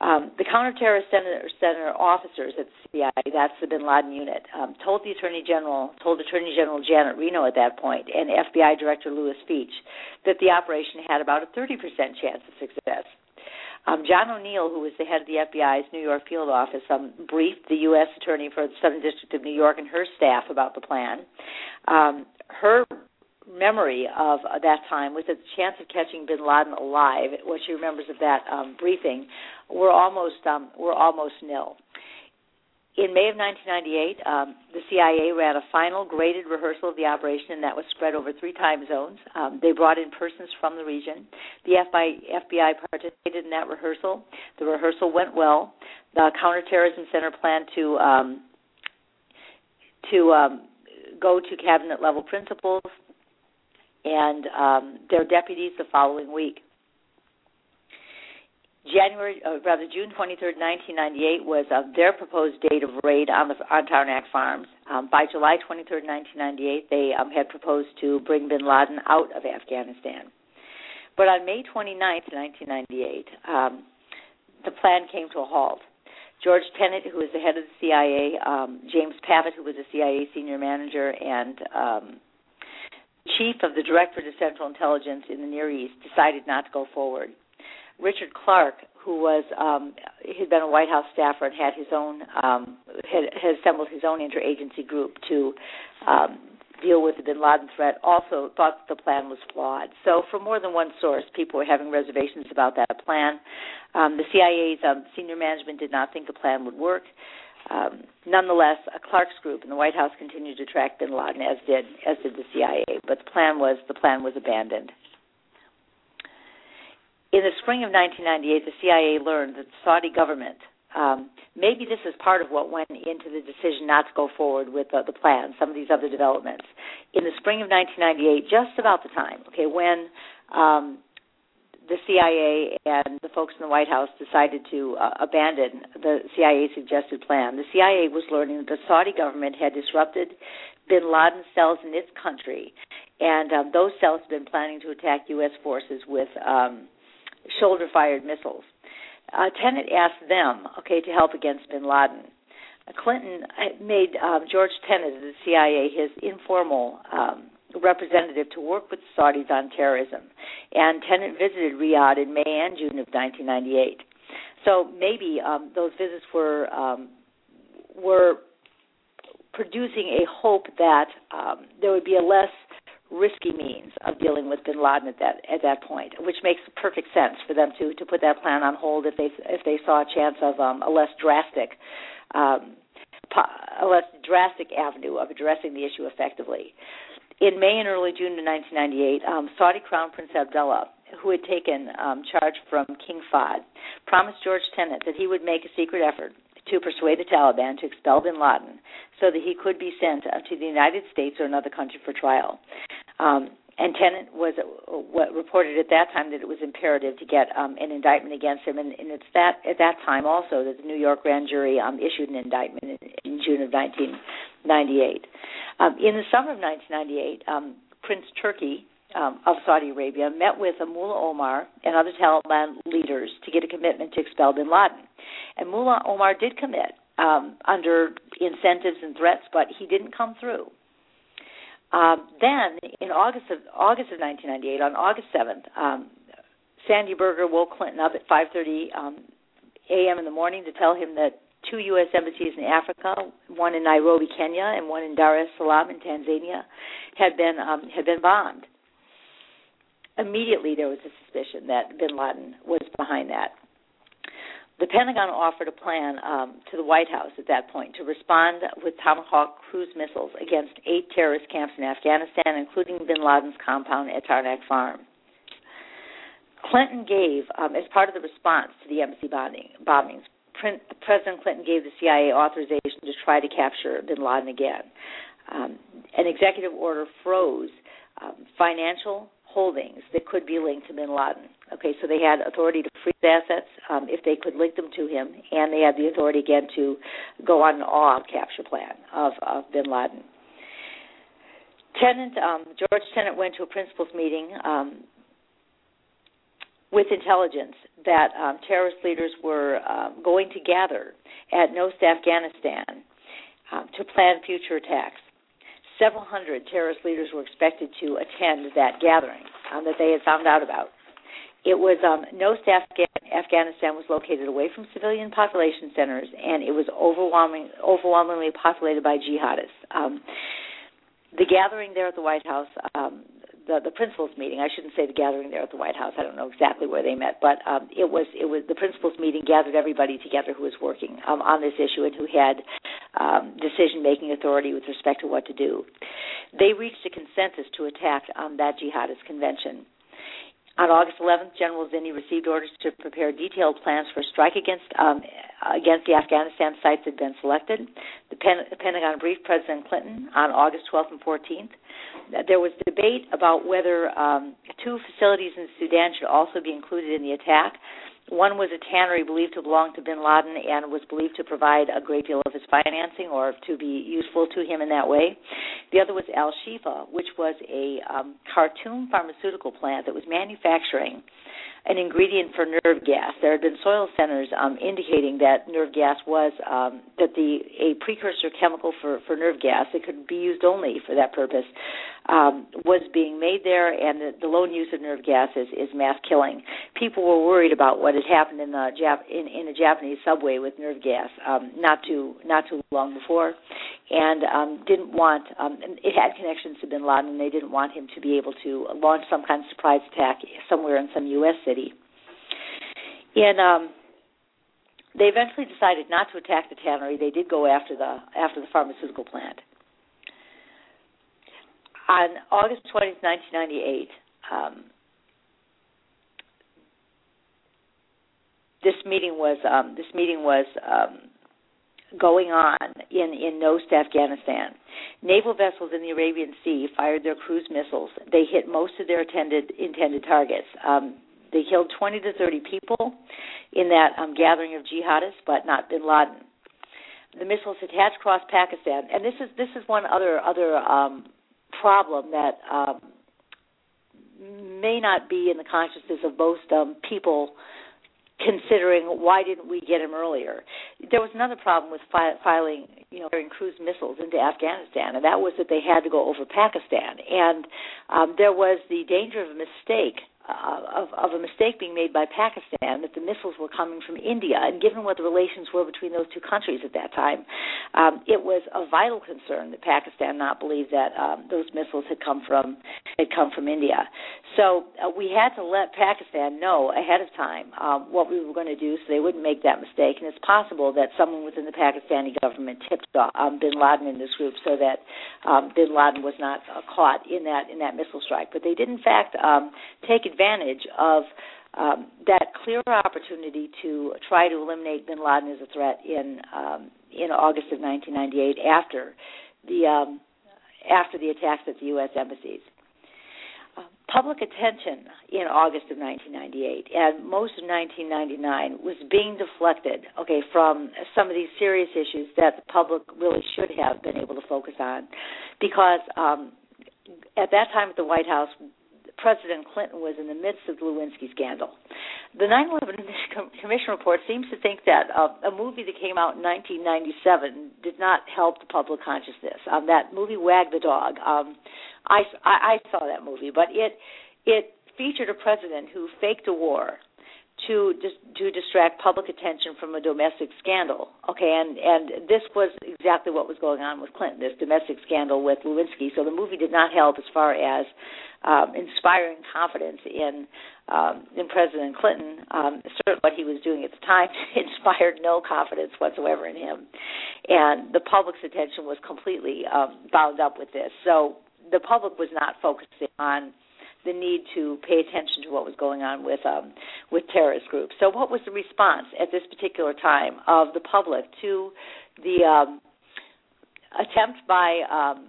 Um, the counterterrorist center, officers at the CIA, that's the Bin Laden unit, um, told the Attorney General, told Attorney General Janet Reno at that point, and FBI Director Louis Freeh, that the operation had about a 30% chance of success. Um, John O'Neill, who was the head of the FBI's New York field office, um, briefed the U.S. Attorney for the Southern District of New York and her staff about the plan. Um, her memory of that time was that the chance of catching Bin Laden alive, what she remembers of that um, briefing, were almost um, were almost nil. In May of 1998, um, the CIA ran a final graded rehearsal of the operation, and that was spread over three time zones. Um, they brought in persons from the region. The FBI, FBI participated in that rehearsal. The rehearsal went well. The Counterterrorism Center planned to um, to um, go to cabinet level principals and um, their deputies the following week. January, uh, rather June 23rd, 1998 was uh, their proposed date of raid on the on Tarnak Farms. Um, by July 23rd, 1998, they um, had proposed to bring Bin Laden out of Afghanistan. But on May 29th, 1998, um, the plan came to a halt. George Tenet, who was the head of the CIA, um, James Pavitt, who was a CIA senior manager, and um, chief of the Director of Central Intelligence in the Near East, decided not to go forward. Richard Clarke, who was um, had been a White House staffer and had his own um, had, had assembled his own interagency group to um, deal with the Bin Laden threat, also thought the plan was flawed. So, from more than one source, people were having reservations about that plan. Um, the CIA's um, senior management did not think the plan would work. Um, nonetheless, a Clarke's group in the White House continued to track Bin Laden, as did as did the CIA. But the plan was the plan was abandoned. In the spring of 1998, the CIA learned that the Saudi government um, maybe this is part of what went into the decision not to go forward with uh, the plan. Some of these other developments in the spring of 1998, just about the time, okay, when um, the CIA and the folks in the White House decided to uh, abandon the CIA suggested plan. The CIA was learning that the Saudi government had disrupted bin Laden cells in its country, and um, those cells had been planning to attack U.S. forces with um, shoulder fired missiles. Uh, Tenet asked them, okay, to help against bin Laden. Uh, Clinton uh, made um, George Tenet of the CIA his informal um, representative to work with the Saudis on terrorism. And Tenet visited Riyadh in May and June of 1998. So maybe um, those visits were um, were producing a hope that um, there would be a less risky means of dealing with Bin Laden at that at that point, which makes perfect sense for them to to put that plan on hold if they if they saw a chance of um, a less drastic um, a less drastic avenue of addressing the issue effectively in May and early June of 1998, um, Saudi Crown Prince Abdullah, who had taken um, charge from King Fahd, promised George Tenet that he would make a secret effort to persuade the Taliban to expel bin Laden so that he could be sent to the United States or another country for trial. Um, and Tenet was uh, what reported at that time that it was imperative to get um, an indictment against him, and, and it's that at that time also that the New York grand jury um, issued an indictment in, in June of 1998. Um, in the summer of 1998, um, Prince Turki um, of Saudi Arabia met with Mullah Omar and other Taliban leaders to get a commitment to expel bin Laden. And Mullah Omar did commit um, under incentives and threats, but he didn't come through. Um, then, in August of August of 1998, on August 7th, um, Sandy Berger woke Clinton up at 5:30 um, a.m. in the morning to tell him that two U.S. embassies in Africa, one in Nairobi, Kenya, and one in Dar es Salaam in Tanzania, had been um, had been bombed. Immediately, there was a suspicion that Bin Laden was behind that. The Pentagon offered a plan um, to the White House at that point to respond with Tomahawk cruise missiles against eight terrorist camps in Afghanistan, including Bin Laden's compound at Tarnak Farm. Clinton gave, um, as part of the response to the embassy bombing, bombings, President Clinton gave the CIA authorization to try to capture bin Laden again. Um, an executive order froze um, financial holdings that could be linked to bin Laden. Okay, so they had authority to freeze assets um, if they could link them to him, and they had the authority again to go on an all capture plan of, of bin Laden. Tenet, um, George Tenet went to a principals meeting um, with intelligence that um, terrorist leaders were um, going to gather at Khost, Afghanistan, um, to plan future attacks. Several hundred terrorist leaders were expected to attend that gathering um, that they had found out about. It was um, Khost, Afga- Afghanistan was located away from civilian population centers, and it was overwhelming, overwhelmingly populated by jihadists. Um, the gathering there at the White House, um, the the principals meeting. I shouldn't say the gathering there at the White House. I don't know exactly where they met, but um, it was it was the principals meeting gathered everybody together who was working um, on this issue and who had um, decision making authority with respect to what to do. They reached a consensus to attack um, that jihadist convention. On August 11th, General Zinni received orders to prepare detailed plans for a strike against um, against the Afghanistan sites that had been selected. The, Pen- the Pentagon briefed President Clinton on August 12th and 14th. There was debate about whether um, two facilities in Sudan should also be included in the attack. One was a tannery believed to belong to bin Laden and was believed to provide a great deal of his financing or to be useful to him in that way. The other was Al Shifa, which was a um, Khartoum pharmaceutical plant that was manufacturing an ingredient for nerve gas. There had been soil centers um, indicating that nerve gas was um, that the a precursor chemical for for nerve gas that could be used only for that purpose um, was being made there, and the, the lone use of nerve gas is, is mass killing. People were worried about what had happened in the Jap- in, in a Japanese subway with nerve gas um, not too not too long before, and um, didn't want um, it had connections to Bin Laden, and they didn't want him to be able to launch some kind of surprise attack somewhere in some U.S. city. And um, they eventually decided not to attack the tannery. They did go after the after the pharmaceutical plant on August 20th, 1998, um, this meeting was um, this meeting was um, going on in in Khost, Afghanistan. Naval vessels in the Arabian Sea fired their cruise missiles. They hit most of their intended intended targets. Um, they killed 20 to 30 people in that um, gathering of jihadists, but not Bin Laden. The missiles had hatched across Pakistan, and this is this is one other other um, problem that um, may not be in the consciousness of most um, people considering why didn't we get him earlier. There was another problem with fi- filing, you know, cruise missiles into Afghanistan, and that was that they had to go over Pakistan, and um, there was the danger of a mistake uh, of, of a mistake being made by Pakistan that the missiles were coming from India. And given what the relations were between those two countries at that time, um, it was a vital concern that Pakistan not believe that um, those missiles had come from had come from India. So uh, we had to let Pakistan know ahead of time um, what we were going to do, so they wouldn't make that mistake. And it's possible that someone within the Pakistani government tipped um, Bin Laden in this group so that um, Bin Laden was not uh, caught in that in that missile strike. But they did in fact um, take advantage of um, that clear opportunity to try to eliminate Bin Laden as a threat in um, in August of 1998 after the um, after the attacks at the U.S. embassies. Uh, public attention in August of 1998 and most of 1999 was being deflected, okay, from some of these serious issues that the public really should have been able to focus on, because um, at that time at the White House, President Clinton was in the midst of the Lewinsky scandal. The 9/11 [laughs] Commission report seems to think that uh, a movie that came out in 1997 did not help the public consciousness. Um, that movie Wag the Dog. Um, I, I, I saw that movie, but it it featured a president who faked a war to dis- to distract public attention from a domestic scandal. Okay, and and this was exactly what was going on with Clinton, this domestic scandal with Lewinsky. So the movie did not help as far as um, inspiring confidence in um, in President Clinton. Um, certainly, what he was doing at the time [laughs] inspired no confidence whatsoever in him, and the public's attention was completely um, bound up with this. So the public was not focusing on the need to pay attention to what was going on with um, with terrorist groups. So, what was the response at this particular time of the public to the um, attempt by um,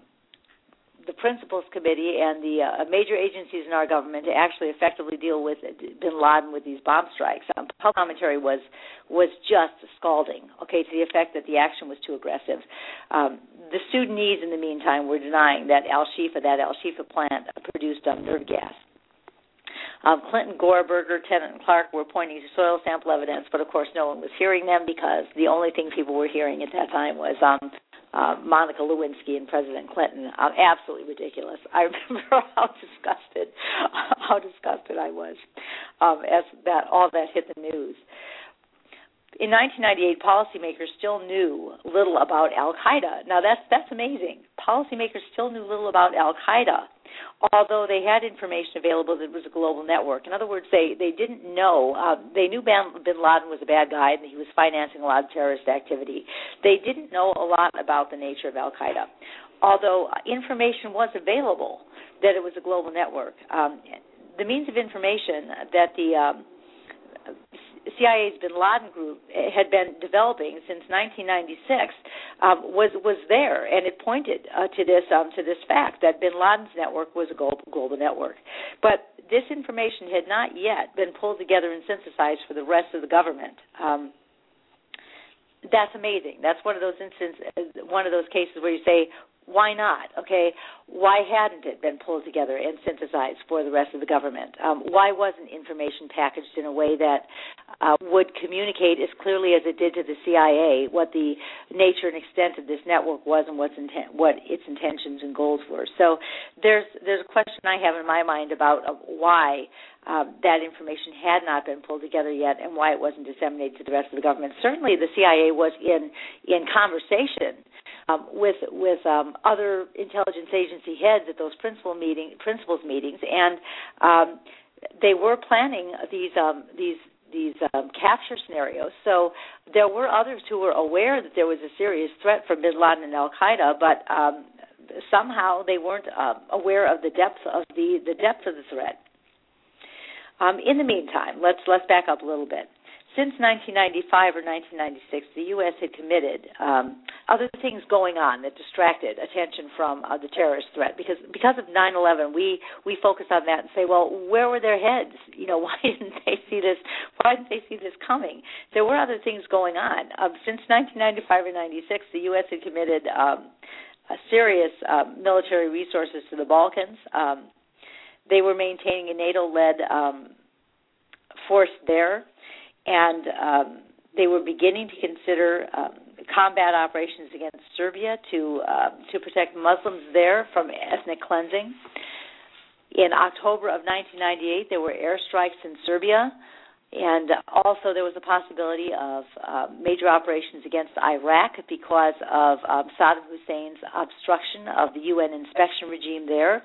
the Principals Committee and the uh, major agencies in our government to actually effectively deal with Bin Laden with these bomb strikes. Um, public commentary was was just scalding. Okay, to the effect that the action was too aggressive. Um, the Sudanese, in the meantime, were denying that Al Shifa, that Al Shifa plant, produced um, nerve gas. Um, Clinton, Gore, Berger, Tenet, and Clarke were pointing to soil sample evidence, but of course no one was hearing them because the only thing people were hearing at that time was um, uh, Monica Lewinsky and President Clinton. Um, absolutely ridiculous. [laughs] I remember how disgusted, [laughs] how disgusted I was um, as that all that hit the news. In 1998, policymakers still knew little about Al Qaeda. Now that's that's amazing. Policymakers still knew little about Al Qaeda although they had information available that it was a global network. In other words, they they didn't know. Uh, they knew Bin, Laden was a bad guy and he was financing a lot of terrorist activity. They didn't know a lot about the nature of Al Qaeda, although information was available that it was a global network. Um, the means of information that the um, CIA's Bin Laden group had been developing since 1996 um, was was there, and it pointed uh, to this um, to this fact that Bin Laden's network was a global, global network. But this information had not yet been pulled together and synthesized for the rest of the government. Um, that's amazing. That's one of those instances, one of those cases where you say, why not? Okay, why hadn't it been pulled together and synthesized for the rest of the government? Um, why wasn't information packaged in a way that uh, would communicate as clearly as it did to the CIA what the nature and extent of this network was and what's inten- what its intentions and goals were? So there's there's a question I have in my mind about uh, why um, that information had not been pulled together yet and why it wasn't disseminated to the rest of the government. Certainly, the CIA was in in conversation um, with with um, other intelligence agency heads at those principal meeting principals meetings, and um, they were planning these um, these these um, capture scenarios. So there were others who were aware that there was a serious threat from Bin Laden and Al Qaeda, but um, somehow they weren't uh, aware of the depth of the the depth of the threat. In the meantime, let's let's back up a little bit since 1995 or 1996, the U.S. had committed um, other things going on that distracted attention from uh, the terrorist threat. Because because of 9/11, we we focus on that and say, well, where were their heads? [laughs] You know, why didn't they see this? Why didn't they see this coming? There were other things going on. Um, since 1995 or 96, the U.S. had committed um, serious uh, military resources to the Balkans. Um, they were maintaining a NATO-led um, force there and um, they were beginning to consider um, combat operations against Serbia to uh, to protect Muslims there from ethnic cleansing. In October of 1998, there were airstrikes in Serbia, and also there was a possibility of uh, major operations against Iraq because of um, Saddam Hussein's obstruction of the UN inspection regime there.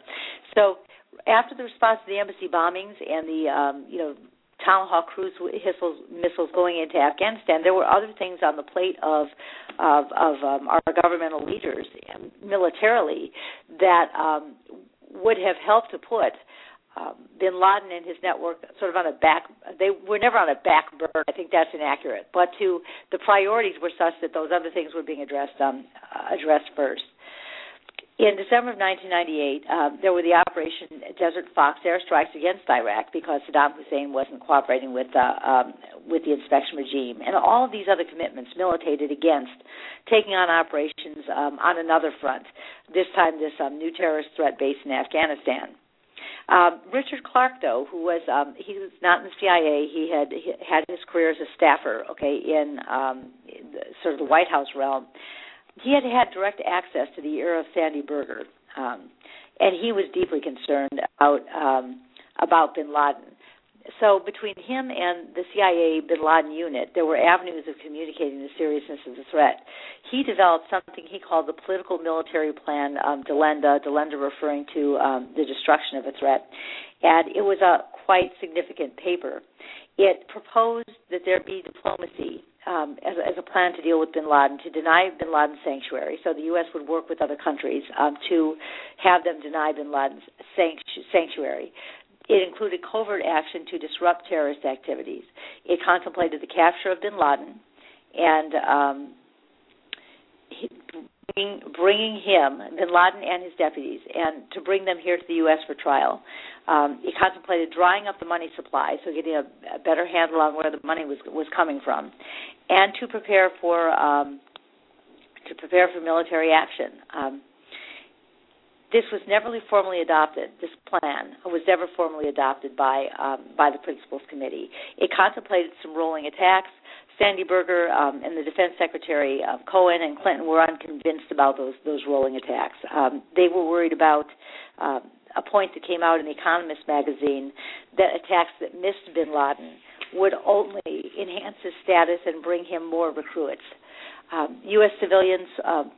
So after the response to the embassy bombings and the um, you know Tomahawk cruise missiles, missiles going into Afghanistan, there were other things on the plate of of, of um, our governmental leaders militarily that um, would have helped to put um, Bin Laden and his network sort of on a back. They were never on a back burner. I think that's inaccurate. But to the priorities were such that those other things were being addressed um, addressed first. In December of 1998, um, there were the Operation Desert Fox airstrikes against Iraq because Saddam Hussein wasn't cooperating with uh, um, with the inspection regime, and all of these other commitments militated against taking on operations um, on another front. This time, this um, new terrorist threat based in Afghanistan. Um, Richard Clarke, though, who was um, he was not in the CIA, he had he had his career as a staffer, okay, in, um, the, sort of the White House realm he had had direct access to the ear of Sandy Berger, um, and he was deeply concerned about um, about Bin Laden. So between him and the CIA Bin Laden unit, there were avenues of communicating the seriousness of the threat. He developed something he called the Political Military Plan um, Delenda, Delenda referring to um, the destruction of a threat, and it was a quite significant paper. It proposed that there be diplomacy um, as, as, a plan to deal with bin Laden, to deny bin Laden sanctuary. So the U.S. would work with other countries um, to have them deny bin Laden's sanctuary. it included covert action to disrupt terrorist activities. It contemplated the capture of bin Laden and um, bringing, bringing him, bin Laden and his deputies, and to bring them here to the U.S. for trial. Um, it contemplated drying up the money supply, so getting a, a better handle on where the money was was coming from, and to prepare for um, to prepare for military action. Um, this was never formally adopted. This plan was never formally adopted by um, by the Principals Committee. It contemplated some rolling attacks. Sandy Berger um, and the Defense Secretary uh, Cohen and Clinton were unconvinced about those those rolling attacks. Um, they were worried about uh, a point that came out in the Economist magazine that attacks that missed Bin Laden would only enhance his status and bring him more recruits. Um, U.S. civilians um,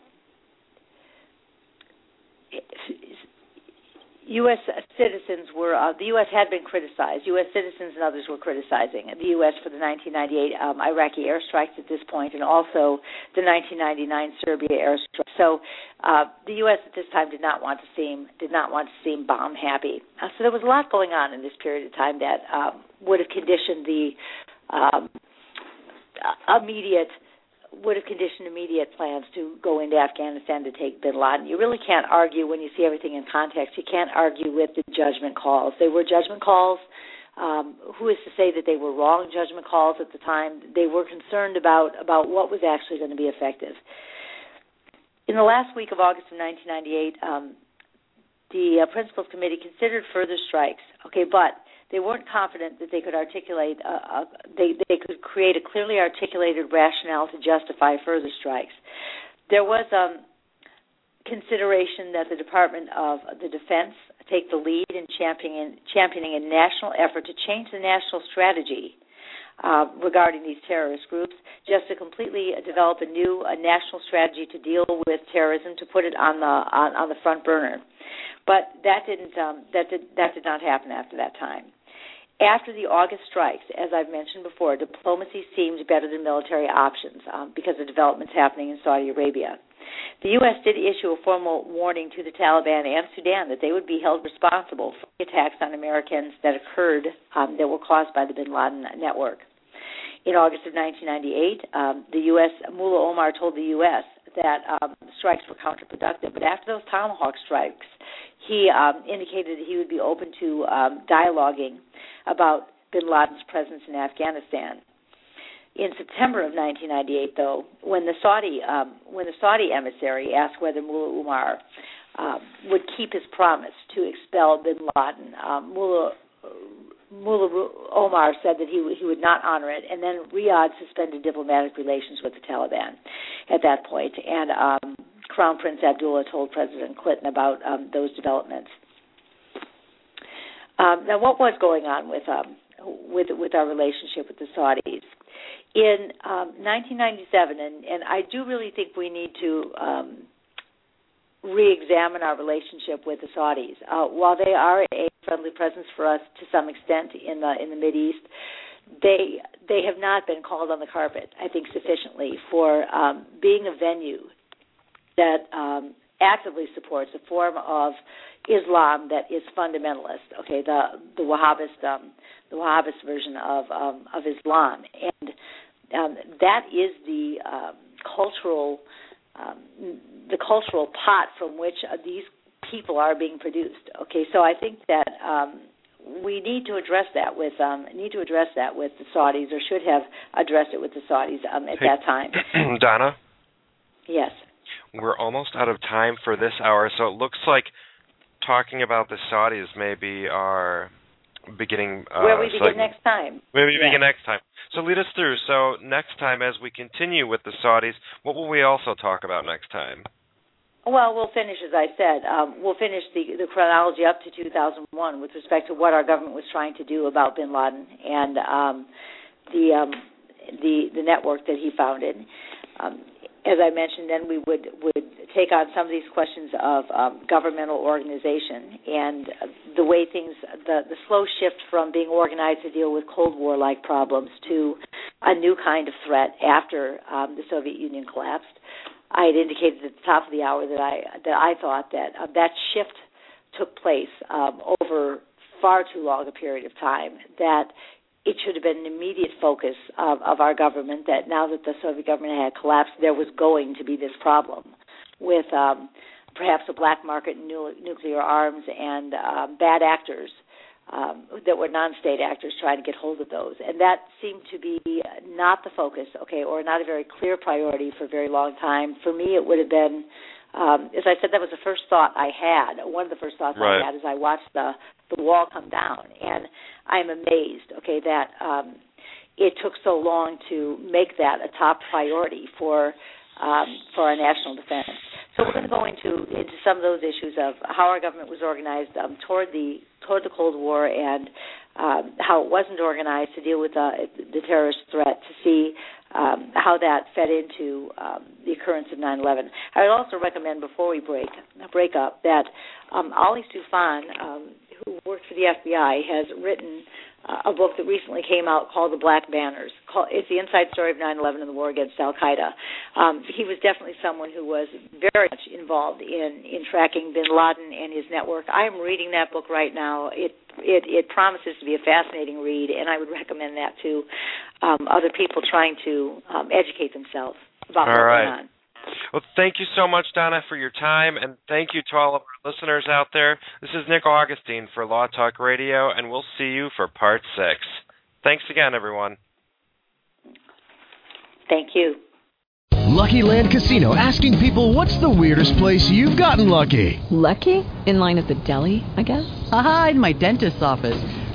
U.S. citizens were uh, the U.S. had been criticized. U.S. citizens and others were criticizing the U.S. for the 1998 um, Iraqi airstrikes at this point, and also the 1999 Serbia airstrike. So uh, the U.S. at this time did not want to seem did not want to seem bomb happy. Uh, so there was a lot going on in this period of time that um, would have conditioned the um, immediate would have conditioned immediate plans to go into Afghanistan to take bin Laden. You really can't argue when you see everything in context. You can't argue with the judgment calls. They were judgment calls. Um, who is to say that they were wrong judgment calls at the time? They were concerned about about what was actually going to be effective. In the last week of August of 1998, um, the uh, Principals Committee considered further strikes. Okay, but they weren't confident that they could articulate a, a, they they could create a clearly articulated rationale to justify further strikes. There was um, consideration that the Department of the Defense take the lead in championing championing a national effort to change the national strategy uh, regarding these terrorist groups, just to completely develop a new a national strategy to deal with terrorism, to put it on the on, on the front burner. But that didn't um, that did that did not happen after that time. After the August strikes, as I've mentioned before, diplomacy seemed better than military options um, because of developments happening in Saudi Arabia. The U.S. did issue a formal warning to the Taliban and Sudan that they would be held responsible for the attacks on Americans that occurred um, that were caused by the bin Laden network. In August of 1998, um, the U.S. Mullah Omar told the U.S. that um, strikes were counterproductive. But after those Tomahawk strikes, he um, indicated that he would be open to um, dialoguing about bin Laden's presence in Afghanistan. In September of 1998, though, when the Saudi um, when the Saudi emissary asked whether Mullah Omar um, would keep his promise to expel bin Laden, um, Mullah Mullah Omar said that he he would not honor it, and then Riyadh suspended diplomatic relations with the Taliban at that point, and um, Crown Prince Abdullah told President Clinton about um, those developments. Um, now, what was going on with um, with with our relationship with the Saudis? In um, 1997, and, and I do really think we need to um, re-examine our relationship with the Saudis. Uh, while they are a friendly presence for us to some extent in the in the Mid East, they they have not been called on the carpet. I think sufficiently for um, being a venue that um, actively supports a form of Islam that is fundamentalist. Okay, the the Wahhabist um, the Wahhabist version of um, of Islam, and um, that is the um, cultural um, the cultural pot from which uh, these people are being produced. Okay, so I think that um, we need to address that with um, need to address that with the Saudis, or should have addressed it with the Saudis um, at hey, that time. [clears throat] Donna. Yes. We're almost out of time for this hour, so it looks like talking about the Saudis maybe are beginning. Uh, Where we begin next time. Maybe yeah. begin next time. So lead us through. So next time, as we continue with the Saudis, what will we also talk about next time? Well, we'll finish, as I said, um, we'll finish the, the chronology up to 2001 with respect to what our government was trying to do about Bin Laden and um, the um, the the network that he founded. Um, as I mentioned, then we would would take on some of these questions of um, governmental organization and the way things, the the slow shift from being organized to deal with Cold War like problems to a new kind of threat after um, the Soviet Union collapsed. I had indicated at the top of the hour that I that I thought that uh, that shift took place um, over far too long a period of time that it should have been an immediate focus of, of our government that now that the Soviet government had collapsed, there was going to be this problem with um, perhaps a black market in nu- nuclear arms and uh, bad actors um, that were non-state actors trying to get hold of those, and that seemed to be not the focus, okay, or not a very clear priority for a very long time. For me, it would have been, um, as I said, that was the first thought I had. One of the first thoughts right. I had as I watched the the wall come down, and I'm amazed, okay, that um, it took so long to make that a top priority for um, for our national defense. So we're going to go into into some of those issues of how our government was organized um, toward the toward the Cold War and um, how it wasn't organized to deal with uh, the terrorist threat. To see um, how that fed into um, the occurrence of 9/11. I would also recommend before we break break up that um, Ali Soufan, um, who worked for the FBI, has written uh, a book that recently came out called The Black Banners. It's the inside story of 9/11 and the war against Al Qaeda. Um, he was definitely someone who was very much involved in in tracking Bin Laden and his network. I am reading that book right now. It it it promises to be a fascinating read, and I would recommend that to um, other people trying to um, educate themselves about All what's right. going on. Well, thank you so much, Donna, for your time, and thank you to all of our listeners out there. This is Nick Augustine for Law Talk Radio, and we'll see you for part six. Thanks again, everyone. Thank you. Lucky Land Casino asking people what's the weirdest place you've gotten lucky? Lucky? In line at the deli, I guess? Aha, in my dentist's office.